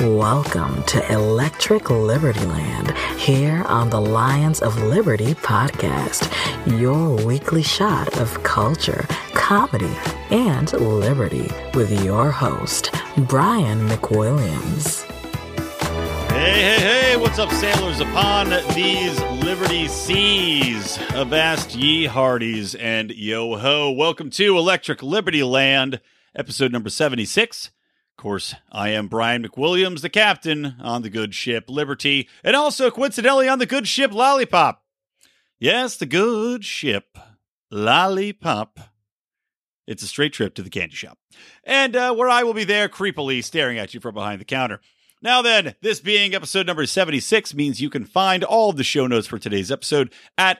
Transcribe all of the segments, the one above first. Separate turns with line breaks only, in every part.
Welcome to Electric Liberty Land here on the Lions of Liberty podcast, your weekly shot of culture, comedy, and liberty with your host, Brian McWilliams.
Hey, hey, hey, what's up, sailors upon these liberty seas? Avast ye hearties and yo ho. Welcome to Electric Liberty Land, episode number 76. Course, I am Brian McWilliams, the captain on the good ship Liberty, and also coincidentally on the good ship Lollipop. Yes, the good ship Lollipop. It's a straight trip to the candy shop, and uh, where I will be there creepily staring at you from behind the counter. Now, then, this being episode number 76 means you can find all of the show notes for today's episode at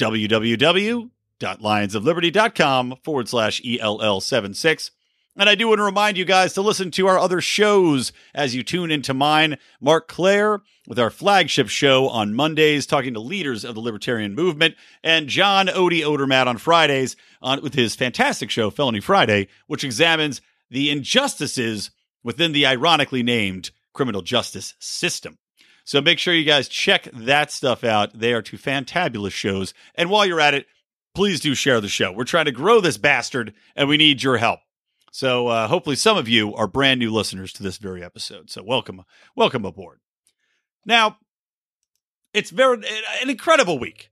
www.lionsofliberty.com forward slash ELL76. And I do want to remind you guys to listen to our other shows as you tune into mine. Marc Clair with our flagship show on Mondays, talking to leaders of the libertarian movement, and John Odie Odermatt on Fridays on, with his fantastic show, Felony Friday, which examines the injustices within the ironically named criminal justice system. So make sure you guys check that stuff out. They are two fantabulous shows. And while you're at it, please do share the show. We're trying to grow this bastard, and we need your help. So uh, hopefully some of you are brand new listeners to this very episode. So welcome, welcome aboard. Now, it's very an incredible week.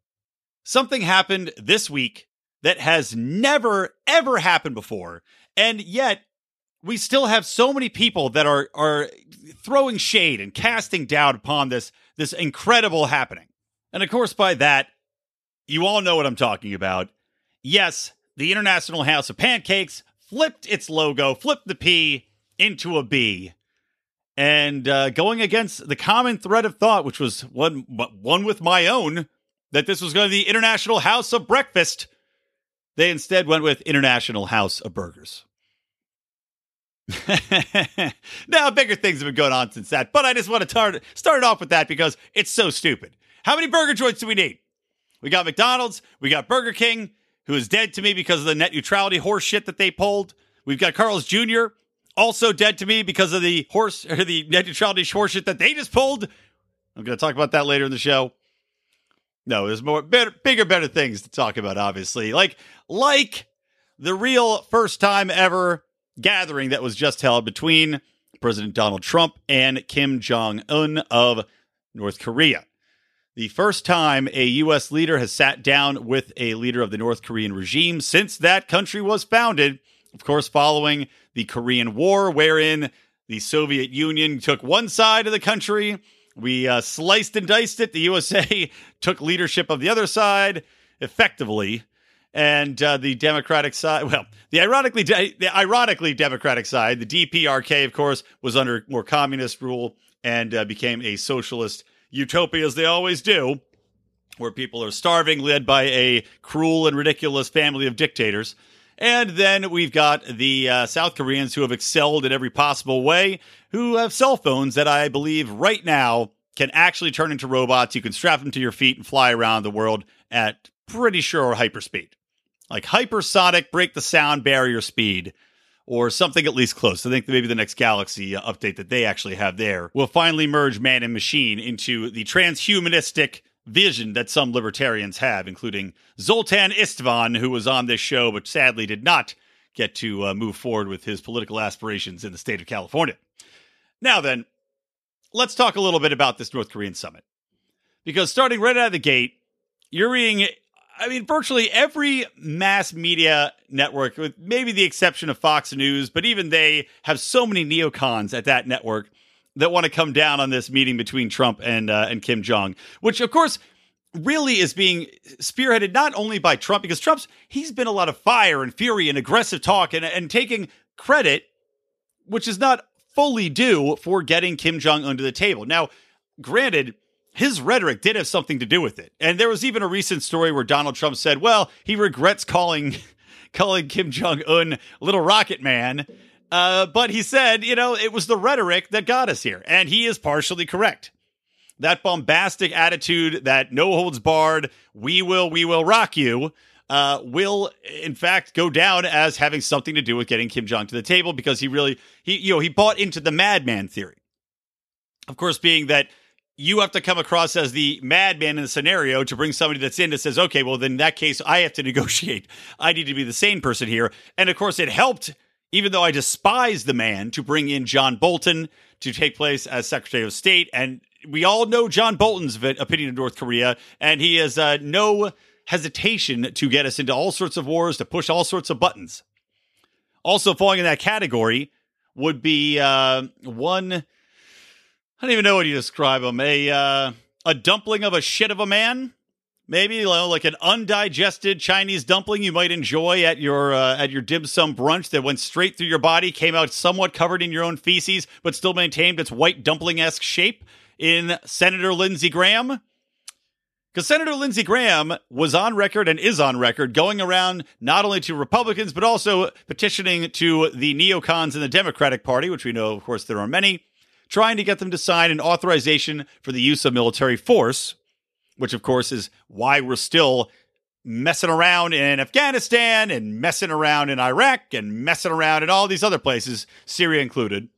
Something happened this week that has never ever happened before, and yet we still have so many people that are are throwing shade and casting doubt upon this this incredible happening. And of course, by that, you all know what I'm talking about. Yes, the International House of Pancakes flipped its logo, flipped the P into a B, and uh, going against the common thread of thought, which was one one with my own, that this was going to be International House of Breakfast. They instead went with International House of Burgers. now, bigger things have been going on since that, but I just want to tar- start off with that because it's so stupid. How many burger joints do we need? We got McDonald's, we got Burger King, who is dead to me because of the net neutrality horse shit that they pulled. We've got Carl's Jr., also dead to me because of the horse or the net neutrality horse shit that they just pulled. I'm going to talk about that later in the show. No, there's more better, bigger, better things to talk about, obviously. Like, like the real first time ever gathering that was just held between President Donald Trump and Kim Jong un of North Korea the first time a U.S. leader has sat down with a leader of the North Korean regime since that country was founded. Of course, following the Korean War, wherein the Soviet Union took one side of the country, we uh, sliced and diced it. The USA took leadership of the other side effectively. And uh, the Democratic side, well, the ironically, de- the ironically Democratic side, the DPRK, of course, was under more communist rule and uh, became a socialist utopia as they always do, where people are starving, led by a cruel and ridiculous family of dictators. And then we've got the uh, South Koreans who have excelled in every possible way, who have cell phones that I believe right now can actually turn into robots. You can strap them to your feet and fly around the world at pretty sure hyperspeed. Like hypersonic, break the sound barrier speed or something at least close. I think maybe the next Galaxy uh, update that they actually have there will finally merge man and machine into the transhumanistic vision that some libertarians have, including Zoltan Istvan, who was on this show but sadly did not get to uh, move forward with his political aspirations in the state of California. Now, then, let's talk a little bit about this North Korean summit. Because starting right out of the gate, you're I mean, virtually every mass media network, with maybe the exception of Fox News, but even they have so many neocons at that network that want to come down on this meeting between Trump and uh, and Kim Jong, which of course really is being spearheaded not only by Trump because Trump's he's been a lot of fire and fury and aggressive talk and and taking credit, which is not fully due for getting Kim Jong under the table. Now, granted, his rhetoric did have something to do with it. And there was even a recent story where Donald Trump said, well, he regrets calling calling Kim Jong Un Little Rocket Man. Uh, but he said, you know, it was the rhetoric that got us here. And he is partially correct. That bombastic attitude, that no holds barred, we will, we will rock you, uh, will in fact go down as having something to do with getting Kim Jong to the table because he really, he, you know, he bought into the madman theory. Of course, being that you have to come across as the madman in the scenario to bring somebody that's in that says, okay, well, then in that case, I have to negotiate. I need to be the sane person here. And of course, it helped, even though I despise the man, to bring in John Bolton to take place as Secretary of State. And we all know John Bolton's opinion of North Korea, and he has uh, no hesitation to get us into all sorts of wars, to push all sorts of buttons. Also, falling in that category would be uh, one I don't even know what you describe him. A uh, a dumpling of a shit of a man, maybe you know, like an undigested Chinese dumpling you might enjoy at your uh, at your dim sum brunch that went straight through your body, came out somewhat covered in your own feces, but still maintained its white dumpling esque shape. In Senator Lindsey Graham. Because Senator Lindsey Graham was on record and is on record going around not only to Republicans, but also petitioning to the neocons in the Democratic Party, which we know, of course, there are many, trying to get them to sign an authorization for the use of military force, which, of course, is why we're still messing around in Afghanistan and messing around in Iraq and messing around in all these other places, Syria included.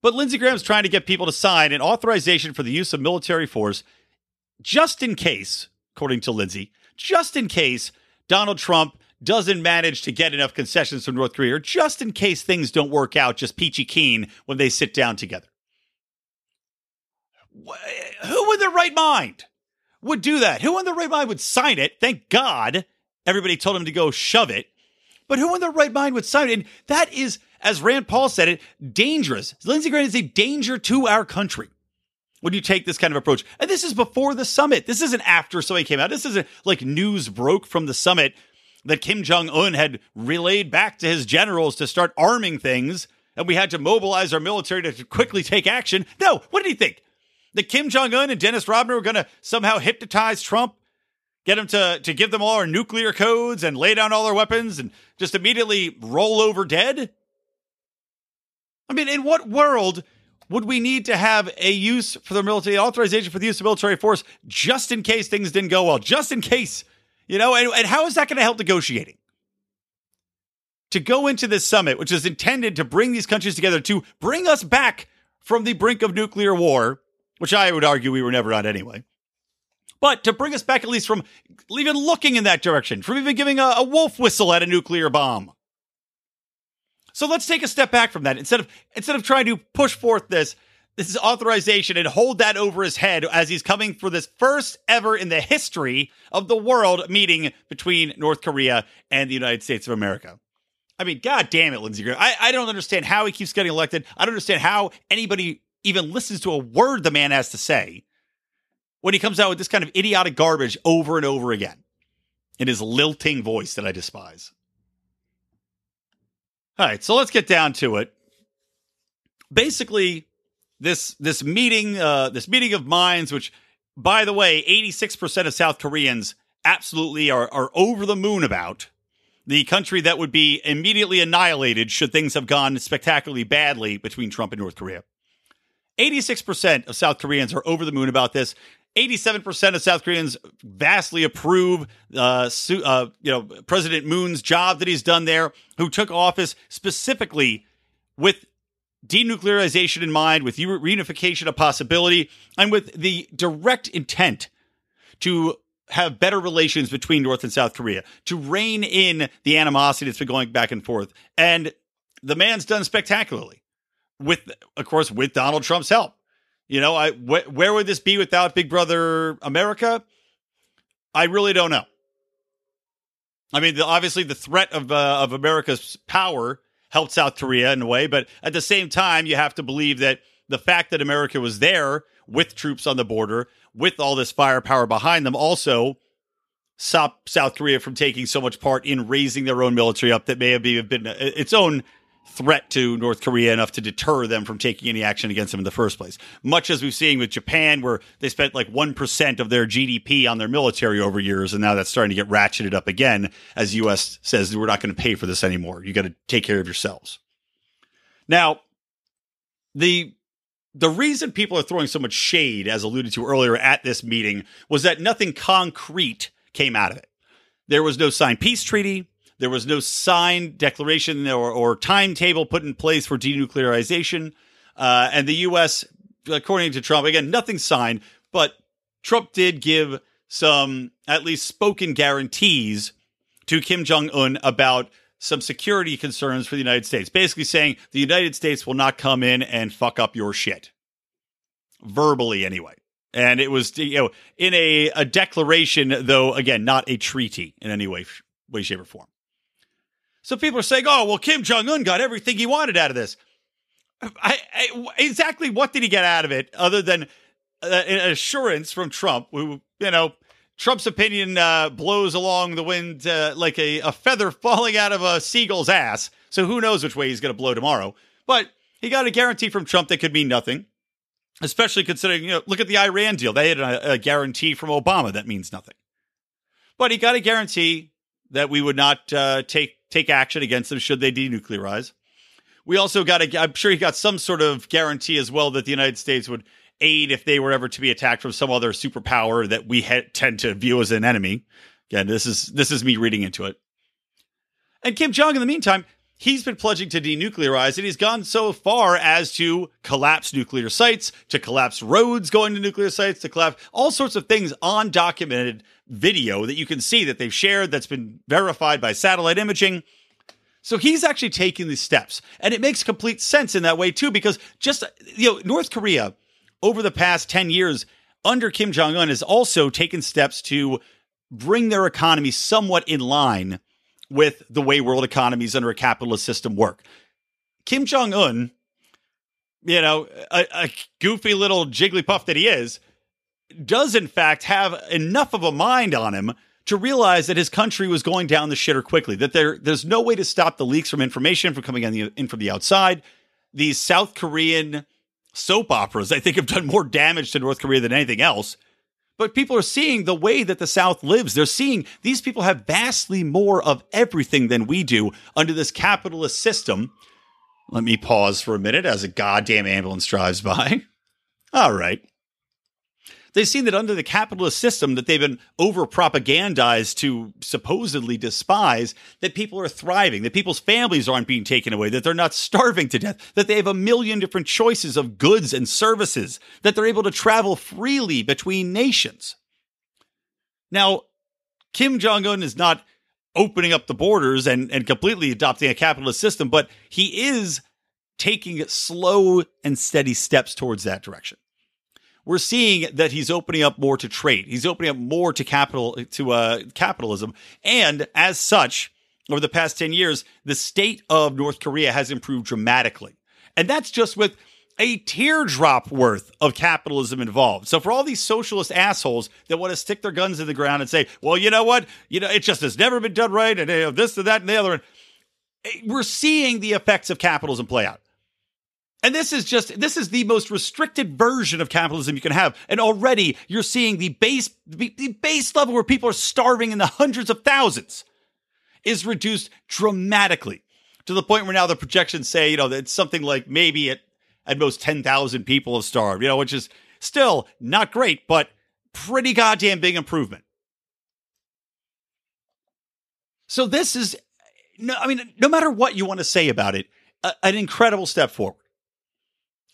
But Lindsey Graham's trying to get people to sign an authorization for the use of military force just in case, according to Lindsey, just in case Donald Trump doesn't manage to get enough concessions from North Korea, or just in case things don't work out just peachy keen when they sit down together. Eh, who in their right mind would do that? Who in their right mind would sign it? Thank God everybody told him to go shove it. But who in their right mind would sign it? And that is, as Rand Paul said it, dangerous. Lindsey Graham is a danger to our country when you take this kind of approach. And this is before the summit. This isn't after somebody came out. This isn't like news broke from the summit that Kim Jong un had relayed back to his generals to start arming things, and we had to mobilize our military to quickly take action. No, what did he think? That Kim Jong un and Dennis Rodman were going to somehow hypnotize Trump, get him to, to give them all our nuclear codes and lay down all our weapons and just immediately roll over dead? I mean, in what world would we need to have a use for the military authorization for the use of military force just in case things didn't go well, just in case you know, and, and how is that going to help negotiating? To go into this summit, which is intended to bring these countries together to bring us back from the brink of nuclear war, which I would argue we were never on anyway. But to bring us back at least from even looking in that direction, from even giving a, a wolf whistle at a nuclear bomb. So let's take a step back from that. Instead of instead of trying to push forth this this is authorization and hold that over his head as he's coming for this first ever in the history of the world meeting between North Korea and the United States of America. I mean, god damn it, Lindsey Graham. I, I don't understand how he keeps getting elected. I don't understand how anybody even listens to a word the man has to say when he comes out with this kind of idiotic garbage over and over again in his lilting voice that I despise. All right, so let's get down to it. Basically, this this meeting uh, this meeting of minds, which by the way, eighty six percent of South Koreans absolutely are are over the moon about. The country that would be immediately annihilated should things have gone spectacularly badly between Trump and North Korea. 86% of South Koreans are over the moon about this. 87% of South Koreans vastly approve uh, uh, you know President Moon's job that he's done there, who took office specifically with denuclearization in mind, with reunification a possibility, and with the direct intent to have better relations between North and South Korea, to rein in the animosity that's been going back and forth. And the man's done spectacularly with, of course, with Donald Trump's help. You know, I wh- where would this be without Big Brother America? I really don't know. I mean, the, obviously, the threat of uh, of America's power helped South Korea in a way. But at the same time, you have to believe that the fact that America was there with troops on the border, with all this firepower behind them, also stopped South Korea from taking so much part in raising their own military up that may have been uh, its own threat to North Korea enough to deter them from taking any action against them in the first place. Much as we've seen with Japan, where they spent like 1% of their GDP on their military over years, and now that's starting to get ratcheted up again as the U.S. says we're not going to pay for this anymore. You got to take care of yourselves. Now, the the reason people are throwing so much shade, as alluded to earlier at this meeting, was that nothing concrete came out of it. There was no signed peace treaty. There was no signed declaration or, or timetable put in place for denuclearization. Uh, and the U.S., according to Trump, again, nothing signed, but Trump did give some at least spoken guarantees to Kim Jong un about some security concerns for the United States, basically saying the United States will not come in and fuck up your shit. Verbally, anyway. And it was, you know, in a, a declaration, though, again, not a treaty in any way, way, shape, or form. So people are saying, oh, well, Kim Jong un got everything he wanted out of this. I, I, exactly what did he get out of it other than uh, an assurance from Trump, who, you know, Trump's opinion uh, blows along the wind uh, like a, a feather falling out of a seagull's ass. So who knows which way he's going to blow tomorrow. But he got a guarantee from Trump that could mean nothing, especially considering, you know, look at the Iran deal. They had a, a guarantee from Obama that means nothing. But he got a guarantee that we would not uh, take take action against them should they denuclearize. We also got a, I'm sure he got some sort of guarantee as well that the United States would aid if they were ever to be attacked from some other superpower that we ha- tend to view as an enemy. Again, this is this is me reading into it. And Kim Jong, in the meantime, he's been pledging to denuclearize, and he's gone so far as to collapse nuclear sites, to collapse roads going to nuclear sites, to collapse all sorts of things on documented video that you can see that they've shared that's been verified by satellite imaging. So he's actually taking these steps. And it makes complete sense in that way too, because just, you know, North Korea over the past 10 years under Kim Jong un has also taken steps to bring their economy somewhat in line with the way world economies under a capitalist system work. Kim Jong un, you know, a, a, goofy little jigglypuff that he is, does in fact have enough of a mind on him to realize that his country was going down the shitter quickly, that there, there's no way to stop the leaks from information from coming in from the outside. These South Korean soap operas, I think, have done more damage to North Korea than anything else. But people are seeing the way that the South lives. They're seeing these people have vastly more of everything than we do under this capitalist system. Let me pause for a minute as a goddamn ambulance drives by. All right. They've seen that under the capitalist system that they've been over propagandized to supposedly despise, that people are thriving, that people's families aren't being taken away, that they're not starving to death, that they have a million different choices of goods and services, that they're able to travel freely between nations. Now, Kim Jong un is not opening up the borders and, and completely adopting a capitalist system, but he is taking slow and steady steps towards that direction we're seeing that he's opening up more to trade. He's opening up more to capital to uh, capitalism, and as such, over the past ten years, the state of North Korea has improved dramatically, and that's just with a teardrop worth of capitalism involved. So for all these socialist assholes that want to stick their guns in the ground and say, "Well, you know what? You know, it just has never been done right," and you know, this and that and the other, eh, we're seeing the effects of capitalism play out. And this is just this is the most restricted version of capitalism you can have. And already you're seeing the base the base level where people are starving in the hundreds of thousands is reduced dramatically to the point where now the projections say, you know, that it's something like maybe at at most 10,000 people have starved, you know, which is still not great, but pretty goddamn big improvement. So this is no I mean no matter what you want to say about it, a, an incredible step forward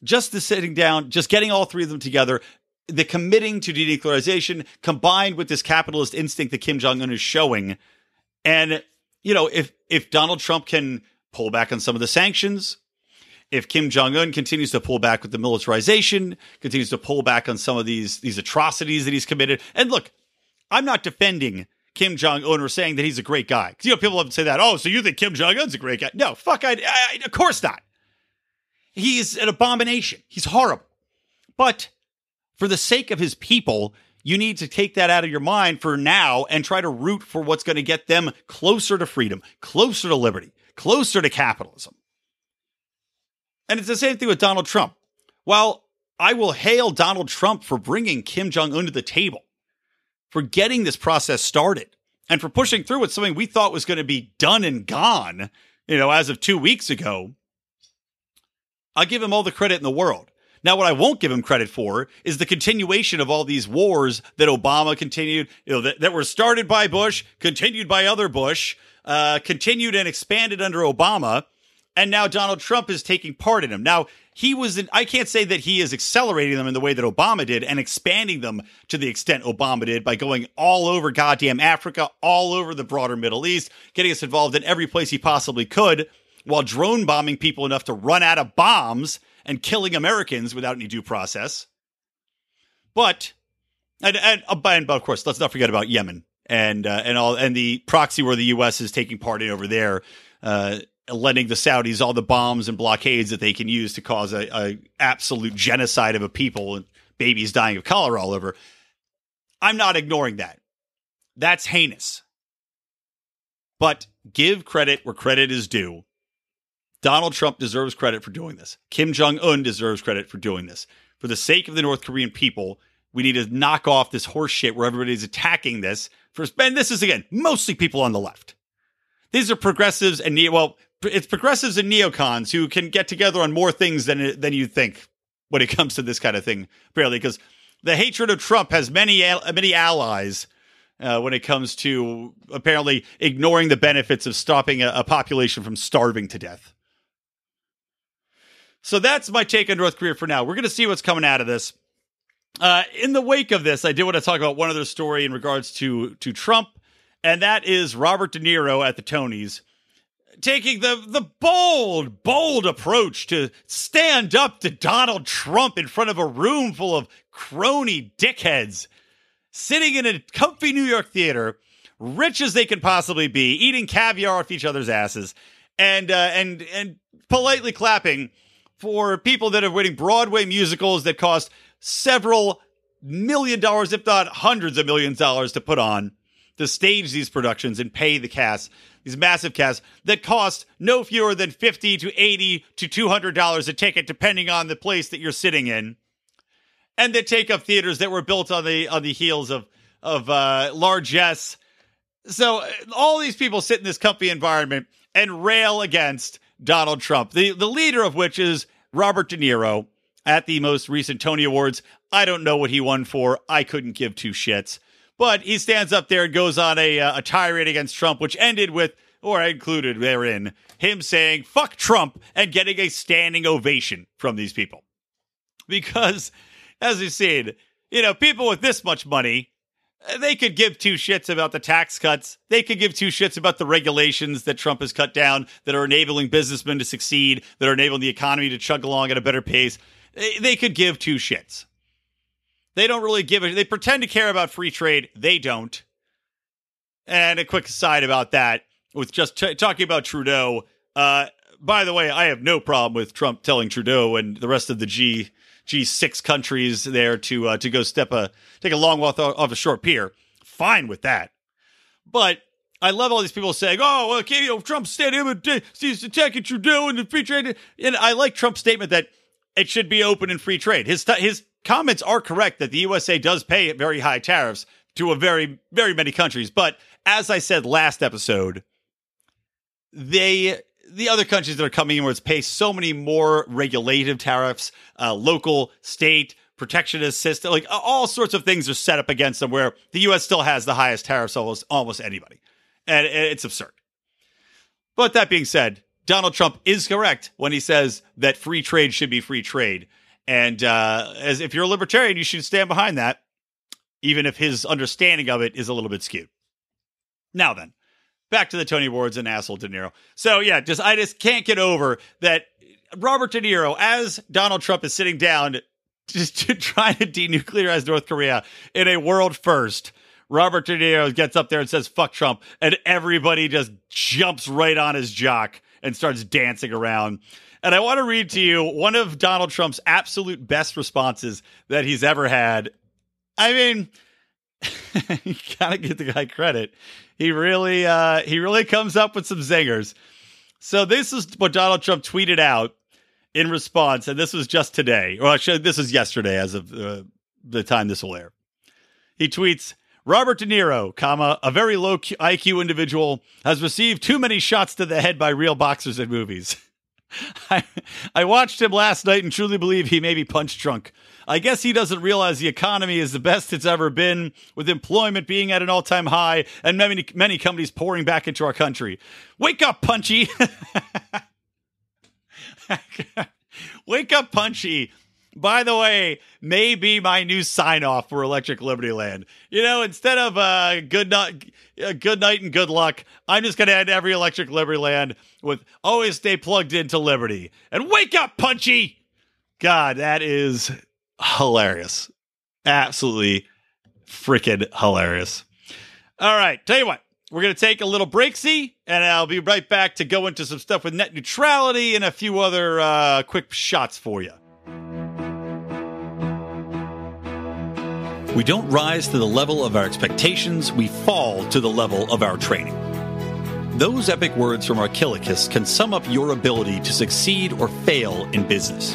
just the sitting down, just getting all three of them together, the committing to denuclearization combined with this capitalist instinct that Kim Jong Un is showing. And, you know, if, if Donald Trump can pull back on some of the sanctions, if Kim Jong Un continues to pull back with the militarization, continues to pull back on some of these, these atrocities that he's committed. And look, I'm not defending Kim Jong Un or saying that he's a great guy. You know, people love to say that. Oh, so you think Kim Jong Un's a great guy? No, fuck, I, I, of course not. He's an abomination. He's horrible. But for the sake of his people, you need to take that out of your mind for now and try to root for what's going to get them closer to freedom, closer to liberty, closer to capitalism. And it's the same thing with Donald Trump. While I will hail Donald Trump for bringing Kim Jong un to the table, for getting this process started, and for pushing through with something we thought was going to be done and gone, you know, as of two weeks ago, I'll give him all the credit in the world. Now, what I won't give him credit for is the continuation of all these wars that Obama continued, you know, that, that were started by Bush, continued by other Bush, uh, continued and expanded under Obama, and now Donald Trump is taking part in them. Now, he was, in, I can't say that he is accelerating them in the way that Obama did and expanding them to the extent Obama did by going all over goddamn Africa, all over the broader Middle East, getting us involved in every place he possibly could while drone bombing people enough to run out of bombs and killing Americans without any due process. But and and, uh, and of course, let's not forget about Yemen and uh, and all and the proxy where the U.S. is taking part in over there, uh, lending the Saudis all the bombs and blockades that they can use to cause a, a absolute genocide of a people and babies dying of cholera all over. I'm not ignoring that. That's heinous. But give credit where credit is due. Donald Trump deserves credit for doing this. Kim Jong un deserves credit for doing this. For the sake of the North Korean people, we need to knock off this horse shit where everybody's attacking this. For and this is again mostly people on the left. These are progressives and neo. Well, it's progressives and neocons who can get together on more things than than you think when it comes to this kind of thing. Apparently, because the hatred of Trump has many many allies. Uh, when it comes to apparently ignoring the benefits of stopping a, a population from starving to death. So that's my take on North Korea for now. We're going to see what's coming out of this. Uh, in the wake of this, I did want to talk about one other story in regards to to Trump, and that is Robert De Niro at the Tonys taking the the bold, bold approach to stand up to Donald Trump in front of a room full of crony dickheads, sitting in a comfy New York theater, rich as they can possibly be, eating caviar off each other's asses, and uh, and and politely clapping for people that are winning Broadway musicals that cost several million dollars, if not hundreds of millions of dollars to put on, to stage these productions and pay the cast, these massive casts that cost no fewer than 50 to 80 to $200 a ticket, depending on the place that you're sitting in. And that take up theaters that were built on the on the heels of of uh, largesse. So uh, all these people sit in this comfy environment and rail against Donald Trump, the, the leader of which is Robert De Niro at the most recent Tony Awards. I don't know what he won for. I couldn't give two shits. But he stands up there and goes on a, uh, a tirade against Trump, which ended with, or I included therein, him saying, fuck Trump and getting a standing ovation from these people. Because, as you said, you know, people with this much money they could give two shits about the tax cuts. They could give two shits about the regulations that Trump has cut down that are enabling businessmen to succeed, that are enabling the economy to chug along at a better pace. They, could give two shits. They don't really give it. They pretend to care about free trade. They don't. And a quick aside about that, with just t- talking about Trudeau. Uh, by the way, I have no problem with Trump telling Trudeau and the rest of the G G six countries there to uh, to go step a take a long walk off a short pier. Fine with that, but I love all these people saying, "Oh, okay, you know, Trump's standing he's attacking Trudeau and the free trade." And I like Trump's statement that it should be open and free trade. His his comments are correct that the USA does pay very high tariffs to a very very many countries, but as I said last episode, they the other countries that are coming in where it's pay so many more regulative tariffs, uh, local, state, protectionist system, like all sorts of things are set up against them where the U.S. still has the highest tariffs almost almost anybody, and it's absurd. But that being said, Donald Trump is correct when he says that free trade should be free trade, and uh, as if you're a libertarian, you should stand behind that, even if his understanding of it is a little bit skewed. Now then, back to the Tony Awards and asshole De Niro. So yeah, just I just can't get over that Robert De Niro as Donald Trump is sitting down just to try to denuclearize North Korea in a world first. Robert De Niro gets up there and says "fuck Trump," and everybody just jumps right on his jock and starts dancing around. And I want to read to you one of Donald Trump's absolute best responses that he's ever had. I mean, you gotta give the guy credit. He really, uh, he really comes up with some zingers. So this is what Donald Trump tweeted out, in response, and this was just today, or actually, this is yesterday as of uh, the time this will air. He tweets, Robert De Niro, comma, a very low IQ individual, has received too many shots to the head by real boxers in movies. I, I watched him last night and truly believe he may be punch drunk. I guess he doesn't realize the economy is the best it's ever been, with employment being at an all time high and many, many companies pouring back into our country. Wake up, Punchy! Wake up, Punchy! by the way, may be my new sign off for Electric Liberty Land. You know, instead of uh, good night, uh, good night and good luck, I'm just going to end every Electric Liberty Land with always stay plugged into Liberty and wake up, Punchy. God, that is hilarious. Absolutely freaking hilarious. All right, tell you what, we're going to take a little break, see, and I'll be right back to go into some stuff with net neutrality and a few other uh, quick shots for you. We don't rise to the level of our expectations, we fall to the level of our training. Those epic words from Archilochus can sum up your ability to succeed or fail in business.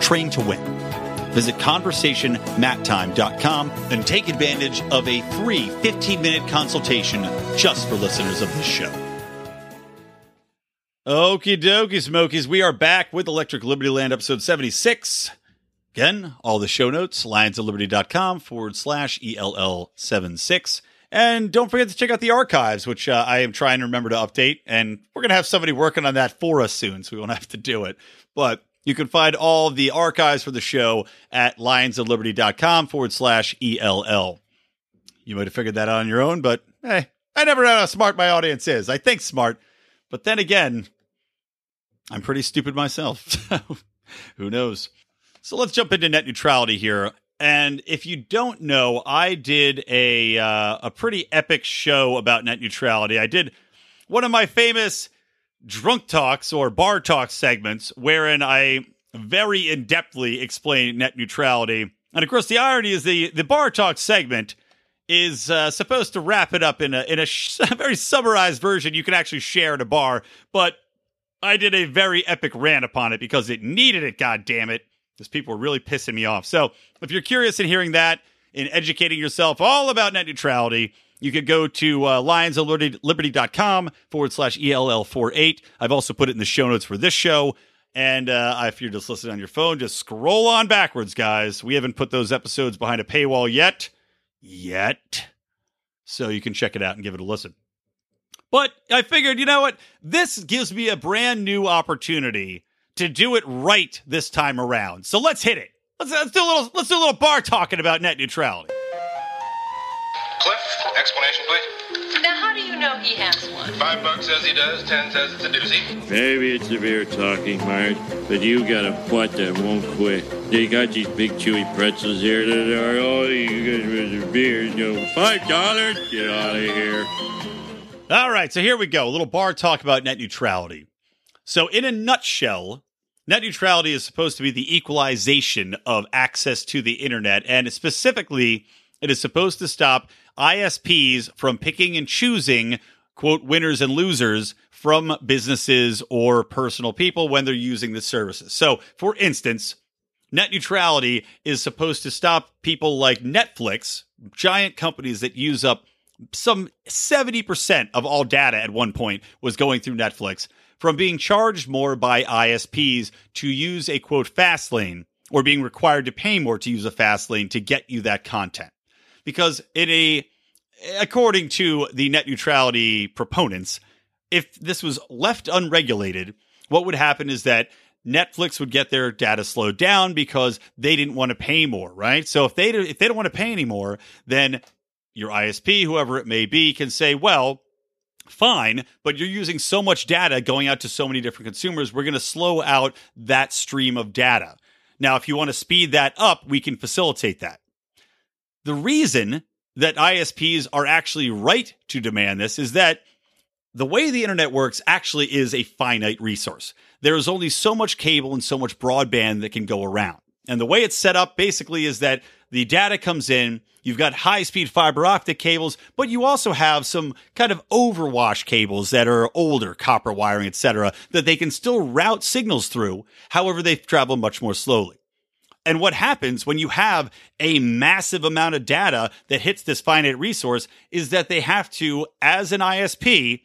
Train to win. Visit conversationmattime.com and take advantage of a free 15 minute consultation just for listeners of this show. Okie dokie, Smokies. We are back with Electric Liberty Land episode 76. Again, all the show notes, lionsofliberty.com forward slash ELL76. And don't forget to check out the archives, which uh, I am trying to remember to update. And we're going to have somebody working on that for us soon, so we won't have to do it. But you can find all the archives for the show at lionsofliberty.com forward slash ELL. You might have figured that out on your own, but hey, I never know how smart my audience is. I think smart. But then again, I'm pretty stupid myself. Who knows? So let's jump into net neutrality here. And if you don't know, I did a uh, a pretty epic show about net neutrality. I did one of my famous drunk talks or bar talk segments, wherein I very in depthly explain net neutrality. And of course, the irony is the the bar talk segment is uh, supposed to wrap it up in a in a, sh- a very summarized version you can actually share at a bar, but I did a very epic rant upon it because it needed it, god damn it. Because people were really pissing me off. So if you're curious in hearing that, in educating yourself all about net neutrality, you could go to uh, lionsofliberty.com forward slash ELL48. I've also put it in the show notes for this show. And uh, if you're just listening on your phone, just scroll on backwards, guys. We haven't put those episodes behind a paywall yet. Yet. So you can check it out and give it a listen. But I figured, you know what? This gives me a brand new opportunity to do it right this time around. So let's hit it. Let's, let's do a little let's do a little bar talking about net neutrality.
Cliff, explanation, please.
Now, how do you know he has one?
Five bucks says he does, ten says it's a doozy.
Maybe it's the beer talking, Marge, but you got a butt that won't quit. They got these big chewy pretzels here that are, oh, you guys with the beer, you know, five dollars? Get out of here.
All right, so here we go. A little bar talk about net neutrality. So, in a nutshell, net neutrality is supposed to be the equalization of access to the internet, and specifically, it is supposed to stop ISPs from picking and choosing, quote, winners and losers from businesses or personal people when they're using the services. So, for instance, net neutrality is supposed to stop people like Netflix, giant companies that use up some 70% of all data at one point was going through Netflix from being charged more by ISPs to use a quote fast lane or being required to pay more to use a fast lane to get you that content. Because in a according to the net neutrality proponents, if this was left unregulated, what would happen is that Netflix would get their data slowed down because they didn't want to pay more, right? So if they if they don't want to pay anymore, then your ISP, whoever it may be, can say, well, fine, but you're using so much data going out to so many different consumers, we're going to slow out that stream of data. Now, if you want to speed that up, we can facilitate that. The reason that ISPs are actually right to demand this is that the way the internet works actually is a finite resource. There is only so much cable and so much broadband that can go around. And the way it's set up basically is that the data comes in, you've got high speed fiber optic cables, but you also have some kind of overwash cables that are older, copper wiring, etc., that they can still route signals through. However, they travel much more slowly. And what happens when you have a massive amount of data that hits this finite resource is that they have to, as an ISP,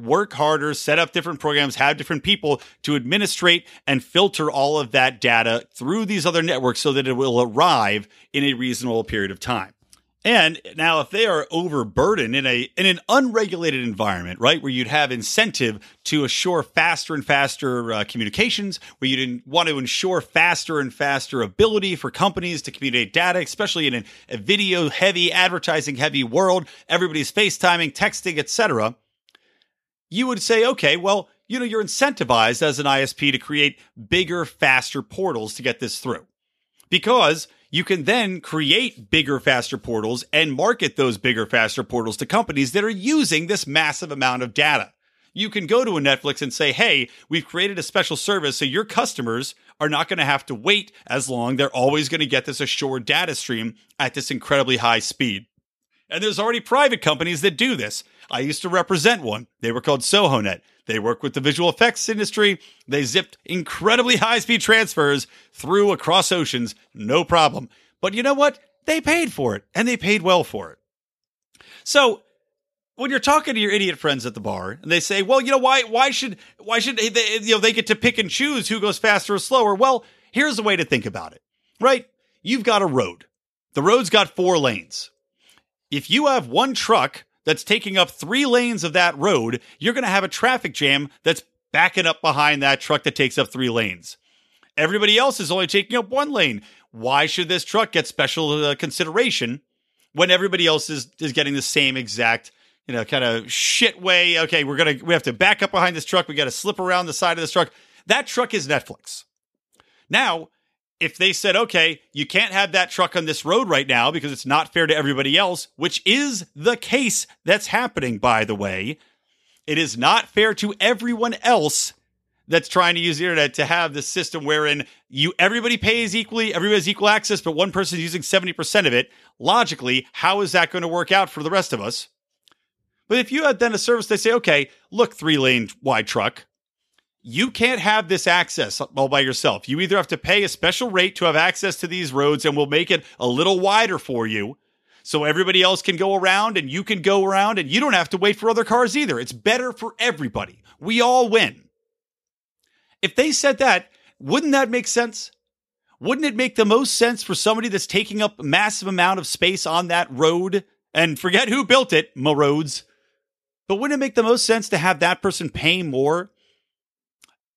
work harder, set up different programs, have different people to administrate and filter all of that data through these other networks so that it will arrive in a reasonable period of time. And now, if they are overburdened in a in an unregulated environment, right, where you'd have incentive to assure faster and faster uh, communications, where you'd want to ensure faster and faster ability for companies to communicate data, especially in a video heavy, advertising heavy world, everybody's FaceTiming, texting, etc you would say, okay, well, you know, you're incentivized as an ISP to create bigger, faster portals to get this through. Because you can then create bigger, faster portals and market those bigger, faster portals to companies that are using this massive amount of data. You can go to a Netflix and say, hey, we've created a special service so your customers are not going to have to wait as long. They're always going to get this assured data stream at this incredibly high speed. And there's already private companies that do this. I used to represent one. They were called SohoNet. They work with the visual effects industry. They zipped incredibly high speed transfers through across oceans, no problem. But you know what? They paid for it and they paid well for it. So when you're talking to your idiot friends at the bar and they say, well, you know, why, why should, why should they, you know, they get to pick and choose who goes faster or slower? Well, here's the way to think about it, right? You've got a road. The road's got four lanes. If you have one truck that's taking up three lanes of that road, you're going to have a traffic jam that's backing up behind that truck that takes up three lanes. Everybody else is only taking up one lane. Why should this truck get special uh, consideration when everybody else is is getting the same exact, you know, kind of shit way? Okay, we're gonna we have to back up behind this truck. We got to slip around the side of this truck. That truck is Netflix. Now, if they said, okay, you can't have that truck on this road right now because it's not fair to everybody else, which is the case that's happening, by the way, it is not fair to everyone else that's trying to use the internet to have this system wherein you everybody pays equally, everybody has equal access, but one person is using 70% of it. Logically, how is that going to work out for the rest of us? But if you had then a service, they say, okay, look, three lane wide truck, you can't have this access all by yourself. You either have to pay a special rate to have access to these roads and we'll make it a little wider for you so everybody else can go around and you can go around and you don't have to wait for other cars either. It's better for everybody. We all win. If they said that, wouldn't that make sense? Wouldn't it make the most sense for somebody that's taking up a massive amount of space on that road and forget who built it, roads? But wouldn't it make the most sense to have that person pay more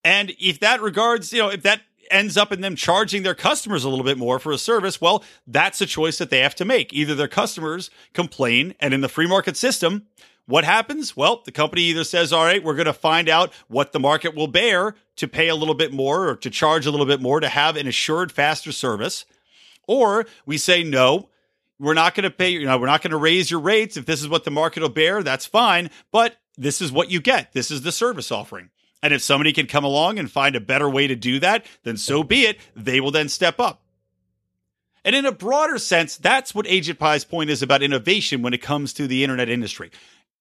and if that regards, you know, if that ends up in them charging their customers a little bit more for a service, well, that's a choice that they have to make. Either their customers complain, and in the free market system, what happens? Well, the company either says, all right, we're going to find out what the market will bear to pay a little bit more or to charge a little bit more to have an assured faster service. Or we say, no, we're not going to pay, you you know, we're not going to raise your rates. If this is what the market will bear, that's fine. But this is what you get. This is the service offering. And if somebody can come along and find a better way to do that, then so be it. They will then step up. And in a broader sense, that's what Ajit Pai's point is about innovation when it comes to the internet industry.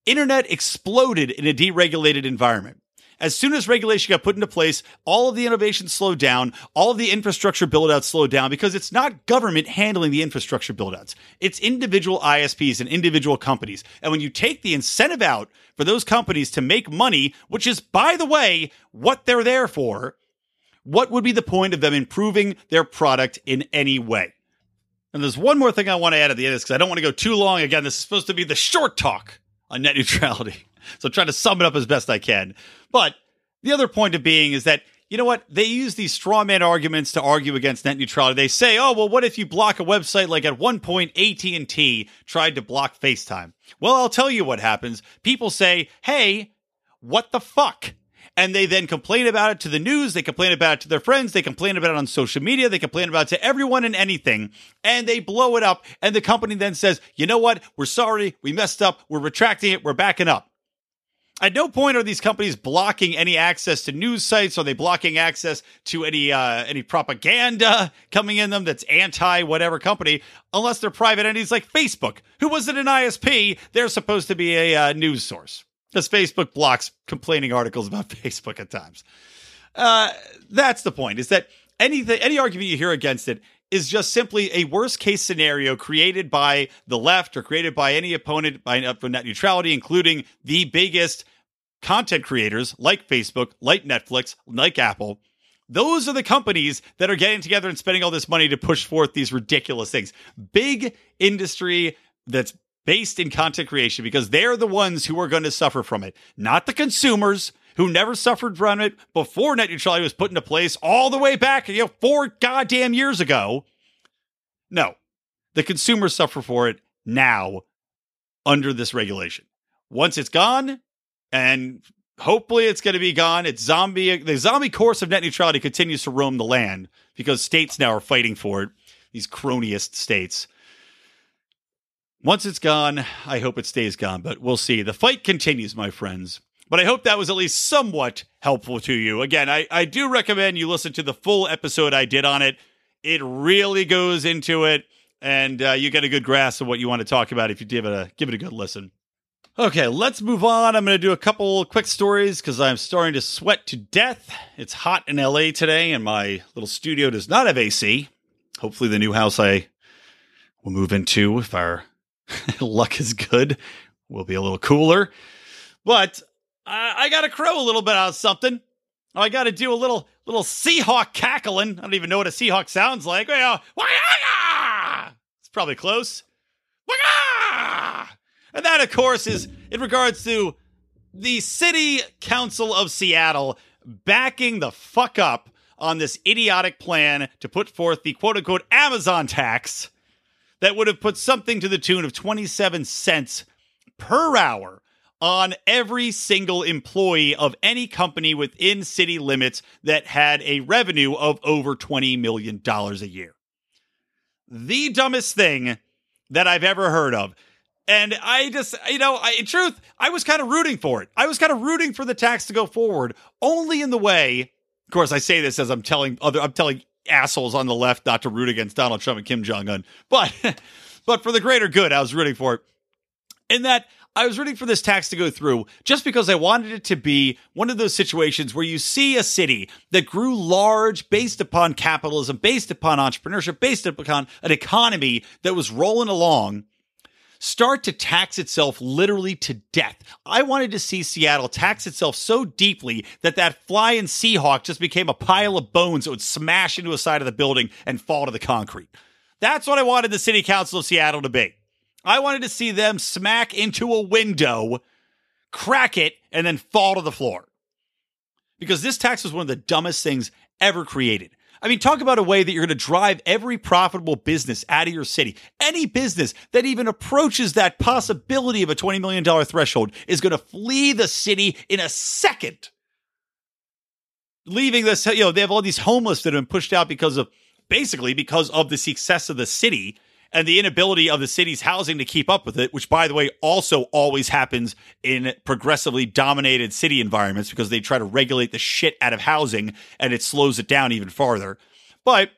Internet exploded in a deregulated environment. As soon as regulation got put into place, all of the innovation slowed down, all of the infrastructure buildouts slowed down because it's not government handling the infrastructure buildouts. It's individual ISPs and individual companies. And when you take the incentive out for those companies to make money, which is, by the way, what they're there for, what would be the point of them improving their product in any way? And there's one more thing I want to add at the end of this because I don't want to go too long. Again, this is supposed to be the short talk on net neutrality. So I'm trying to sum it up as best I can. But the other point of being is that you know what? They use these straw man arguments to argue against net neutrality. They say, "Oh, well, what if you block a website like at one point AT&T tried to block FaceTime?" Well, I'll tell you what happens. People say, "Hey, what the fuck?" And they then complain about it to the news. They complain about it to their friends. They complain about it on social media. They complain about it to everyone and anything. And they blow it up. And the company then says, you know what? We're sorry. We messed up. We're retracting it. We're backing up. At no point are these companies blocking any access to news sites. Are they blocking access to any uh, any propaganda coming in them that's anti whatever company? Unless they're private entities like Facebook, who wasn't an ISP. They're supposed to be a uh, news source because Facebook blocks complaining articles about Facebook at times. Uh, that's the point. Is that anything any argument you hear against it is just simply a worst case scenario created by the left or created by any opponent by uh, for net neutrality, including the biggest content creators like Facebook, like Netflix, like Apple. Those are the companies that are getting together and spending all this money to push forth these ridiculous things. Big industry that's based in content creation because they're the ones who are going to suffer from it, not the consumers who never suffered from it before net neutrality was put into place all the way back, you know, four goddamn years ago. No, the consumers suffer for it now under this regulation. Once it's gone, and hopefully it's going to be gone. It's zombie. The zombie course of net neutrality continues to roam the land because states now are fighting for it. These cronyist states. Once it's gone, I hope it stays gone, but we'll see. The fight continues, my friends. But I hope that was at least somewhat helpful to you. Again, I, I do recommend you listen to the full episode I did on it. It really goes into it, and uh, you get a good grasp of what you want to talk about if you give it a give it a good listen. Okay, let's move on. I'm going to do a couple quick stories because I'm starting to sweat to death. It's hot in LA today, and my little studio does not have AC. Hopefully, the new house I will move into, if our luck is good, will be a little cooler. But I, I got to crow a little bit out of something. Oh, I got to do a little little Seahawk cackling. I don't even know what a Seahawk sounds like. It's probably close. And that, of course, is in regards to the City Council of Seattle backing the fuck up on this idiotic plan to put forth the quote unquote Amazon tax that would have put something to the tune of 27 cents per hour on every single employee of any company within city limits that had a revenue of over $20 million a year. The dumbest thing that I've ever heard of. And I just, you know, I, in truth, I was kind of rooting for it. I was kind of rooting for the tax to go forward, only in the way. Of course, I say this as I'm telling other, I'm telling assholes on the left not to root against Donald Trump and Kim Jong Un, but, but for the greater good, I was rooting for it. In that, I was rooting for this tax to go through just because I wanted it to be one of those situations where you see a city that grew large based upon capitalism, based upon entrepreneurship, based upon an economy that was rolling along start to tax itself literally to death. I wanted to see Seattle tax itself so deeply that that flying Seahawk just became a pile of bones that would smash into a side of the building and fall to the concrete. That's what I wanted the City Council of Seattle to be. I wanted to see them smack into a window, crack it, and then fall to the floor. Because this tax was one of the dumbest things ever created. I mean, talk about a way that you're going to drive every profitable business out of your city. Any business that even approaches that possibility of a $20 million threshold is going to flee the city in a second. Leaving this, you know, they have all these homeless that have been pushed out because of basically because of the success of the city and the inability of the city's housing to keep up with it, which, by the way, also always happens in progressively dominated city environments because they try to regulate the shit out of housing and it slows it down even farther. But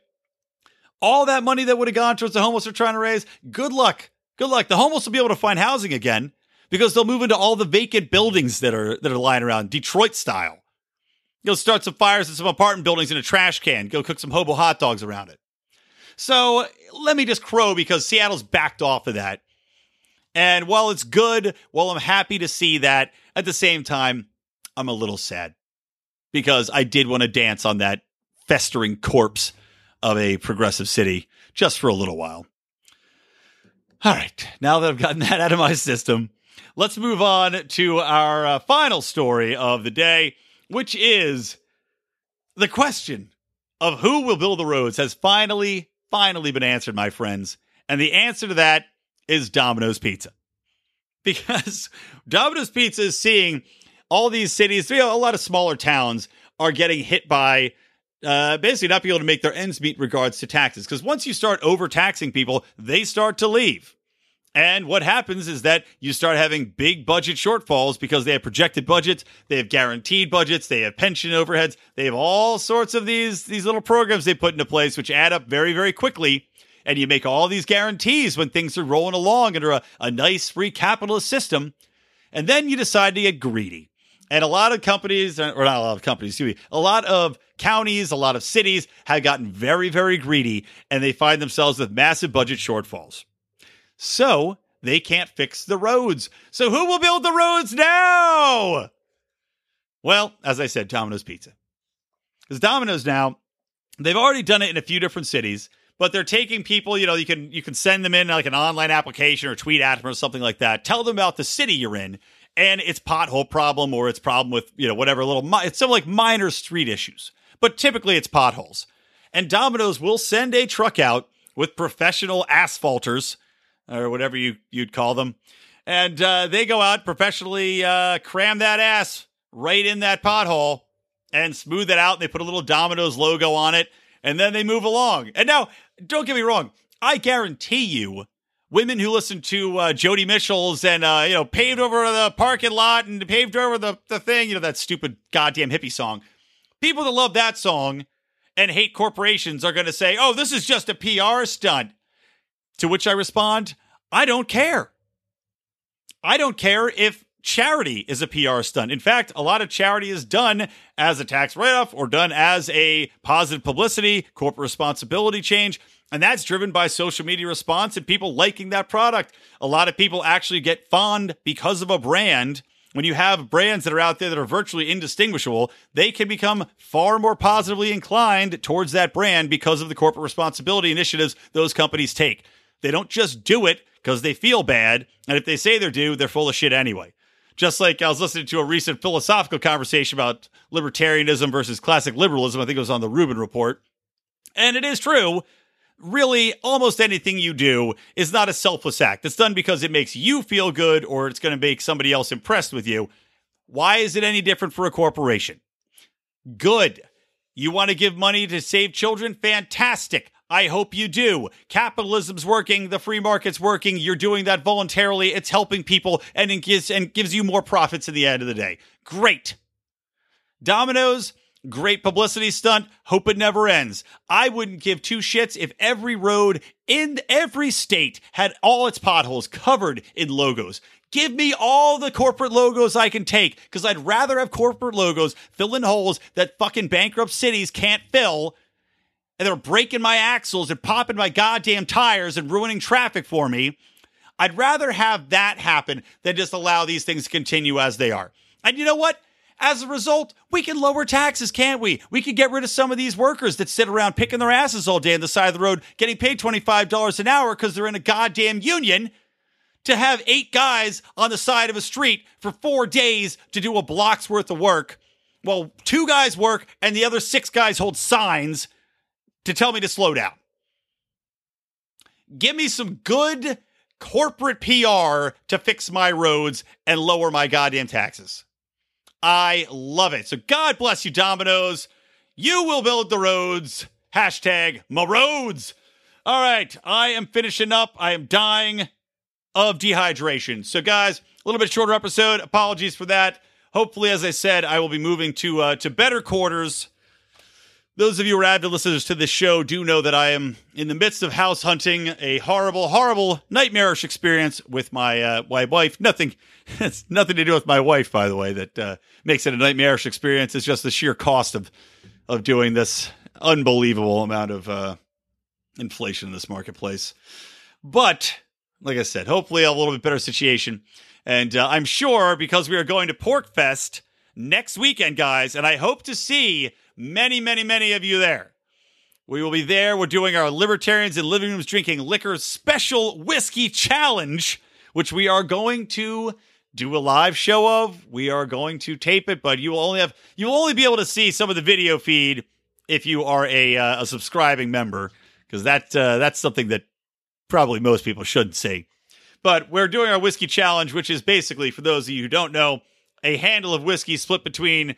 all that money that would have gone towards the homeless they're trying to raise, good luck. Good luck. The homeless will be able to find housing again because they'll move into all the vacant buildings that are that are lying around, Detroit style. You'll start some fires in some apartment buildings in a trash can. Go cook some hobo hot dogs around it. So let me just crow because Seattle's backed off of that. And while it's good, while I'm happy to see that, at the same time, I'm a little sad because I did want to dance on that festering corpse of a progressive city just for a little while. All right, now that I've gotten that out of my system, let's move on to our uh, final story of the day, which is the question of who will build the roads has finally, finally been answered, my friends. And the answer to that is Domino's Pizza. Because Domino's Pizza is seeing all these cities, you know, a lot of smaller towns are getting hit by uh, basically not being able to make their ends meet regards to taxes. Because once you start overtaxing people, they start to leave. And what happens is that you start having big budget shortfalls because they have projected budgets, they have guaranteed budgets, they have pension overheads, they have all sorts of these these little programs they put into place which add up very very quickly. And you make all these guarantees when things are rolling along under a, a nice free capitalist system. And then you decide to get greedy. And a lot of companies, or not a lot of companies, me, a lot of counties, a lot of cities have gotten very, very greedy and they find themselves with massive budget shortfalls. So they can't fix the roads. So who will build the roads now? Well, as I said, Domino's Pizza. Because Domino's now, they've already done it in a few different cities, but they're taking people, you know, you can you can send them in like an online application or tweet at them or something like that. Tell them about the city you're in and its pothole problem or its problem with, you know, whatever little it's some like minor street issues. But typically it's potholes. And Domino's will send a truck out with professional asphalters or whatever you you'd call them, and uh, they go out professionally uh, cram that ass right in that pothole and smooth it out. And they put a little Domino's logo on it, and then they move along. And now, don't get me wrong, I guarantee you. Women who listen to uh, Joni Mitchell's and uh, you know paved over the parking lot and paved over the, the thing, you know that stupid goddamn hippie song. People that love that song and hate corporations are going to say, "Oh, this is just a PR stunt." To which I respond, I don't care. I don't care if charity is a PR stunt. In fact, a lot of charity is done as a tax write off or done as a positive publicity, corporate responsibility change. And that's driven by social media response and people liking that product. A lot of people actually get fond because of a brand. When you have brands that are out there that are virtually indistinguishable, they can become far more positively inclined towards that brand because of the corporate responsibility initiatives those companies take. They don't just do it because they feel bad. And if they say they're due, they're full of shit anyway. Just like I was listening to a recent philosophical conversation about libertarianism versus classic liberalism. I think it was on the Rubin Report. And it is true. Really, almost anything you do is not a selfless act. It's done because it makes you feel good or it's going to make somebody else impressed with you. Why is it any different for a corporation? Good. You want to give money to save children? Fantastic. I hope you do. Capitalism's working, the free market's working. You're doing that voluntarily. It's helping people and it gives and gives you more profits at the end of the day. Great. Domino's, great publicity stunt. Hope it never ends. I wouldn't give two shits if every road in every state had all its potholes covered in logos. Give me all the corporate logos I can take because I'd rather have corporate logos fill in holes that fucking bankrupt cities can't fill and they're breaking my axles and popping my goddamn tires and ruining traffic for me. I'd rather have that happen than just allow these things to continue as they are. And you know what? As a result, we can lower taxes, can't we? We could get rid of some of these workers that sit around picking their asses all day on the side of the road, getting paid $25 an hour because they're in a goddamn union to have eight guys on the side of a street for four days to do a block's worth of work. Well, two guys work and the other six guys hold signs to tell me to slow down. Give me some good corporate PR to fix my roads and lower my goddamn taxes. I love it. So God bless you, Domino's. You will build the roads. Hashtag my roads. All right, I am finishing up. I am dying of dehydration. So, guys, a little bit shorter episode. Apologies for that. Hopefully, as I said, I will be moving to uh, to better quarters those of you who are avid listeners to this show do know that I am in the midst of house hunting, a horrible, horrible, nightmarish experience with my uh, my wife. Nothing, it's nothing to do with my wife, by the way, that uh, makes it a nightmarish experience. It's just the sheer cost of of doing this unbelievable amount of uh, inflation in this marketplace. But like I said, hopefully a little bit better situation, and uh, I'm sure because we are going to PorcFest next weekend, guys, and I hope to see many, many, many of you there. We will be there. We're doing our Libertarians in Living Rooms Drinking Liquor Special Whiskey Challenge, which we are going to do a live show of. We are going to tape it, but you will only have you will only be able to see some of the video feed if you are a uh, a subscribing member because that uh, that's something that probably most people shouldn't see. But we're doing our whiskey challenge, which is basically for those of you who don't know, a handle of whiskey split between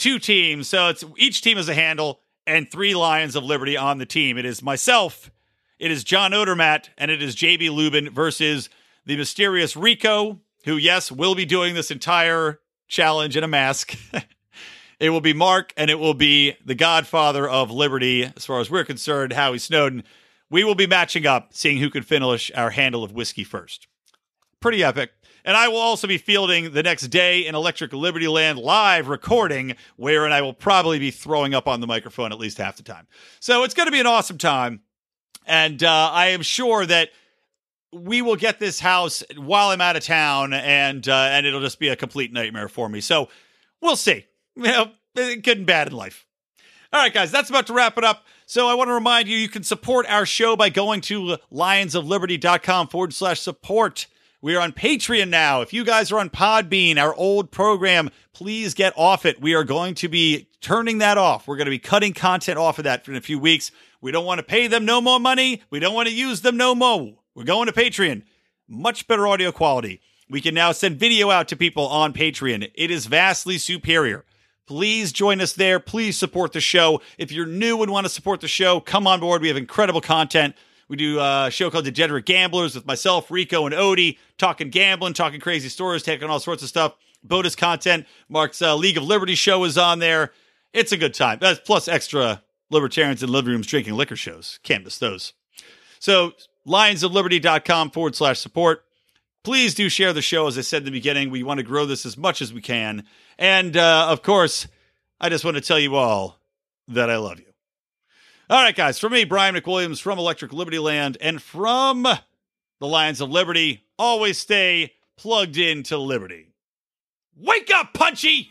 two teams. So it's each team has a handle and three Lions of Liberty on the team. It is myself, it is John Odermatt, and it is JB Lubin versus the mysterious Rico, who, yes, will be doing this entire challenge in a mask. it will be Marc, and it will be the godfather of Liberty, as far as we're concerned, Howie Snowden. We will be matching up, seeing who can finish our handle of whiskey first. Pretty epic. And I will also be fielding the next day in Electric Libertyland live recording, wherein I will probably be throwing up on the microphone at least half the time. So it's going to be an awesome time. And uh, I am sure that we will get this house while I'm out of town, and uh, and it'll just be a complete nightmare for me. So we'll see. You know, good and bad in life. All right, guys, that's about to wrap it up. So I want to remind you, you can support our show by going to lionsofliberty.com forward slash support. We are on Patreon now. If you guys are on Podbean, our old program, please get off it. We are going to be turning that off. We're going to be cutting content off of that in a few weeks. We don't want to pay them no more money. We don't want to use them no more. We're going to Patreon. Much better audio quality. We can now send video out to people on Patreon. It is vastly superior. Please join us there. Please support the show. If you're new and want to support the show, come on board. We have incredible content. We do a show called Degenerate Gamblers with myself, Rico, and Odie, talking gambling, talking crazy stories, taking all sorts of stuff. Bonus content. Marc's uh, League of Liberty show is on there. It's a good time. That's plus extra libertarians in living rooms drinking liquor shows. Can't miss those. So, lionsofliberty.com forward slash support. Please do share the show. As I said in the beginning, we want to grow this as much as we can. And uh, of course, I just want to tell you all that I love you. All right, guys, for me, Brian McWilliams from Electric Libertyland and from the Lions of Liberty, always stay plugged into Liberty. Wake up, Punchy!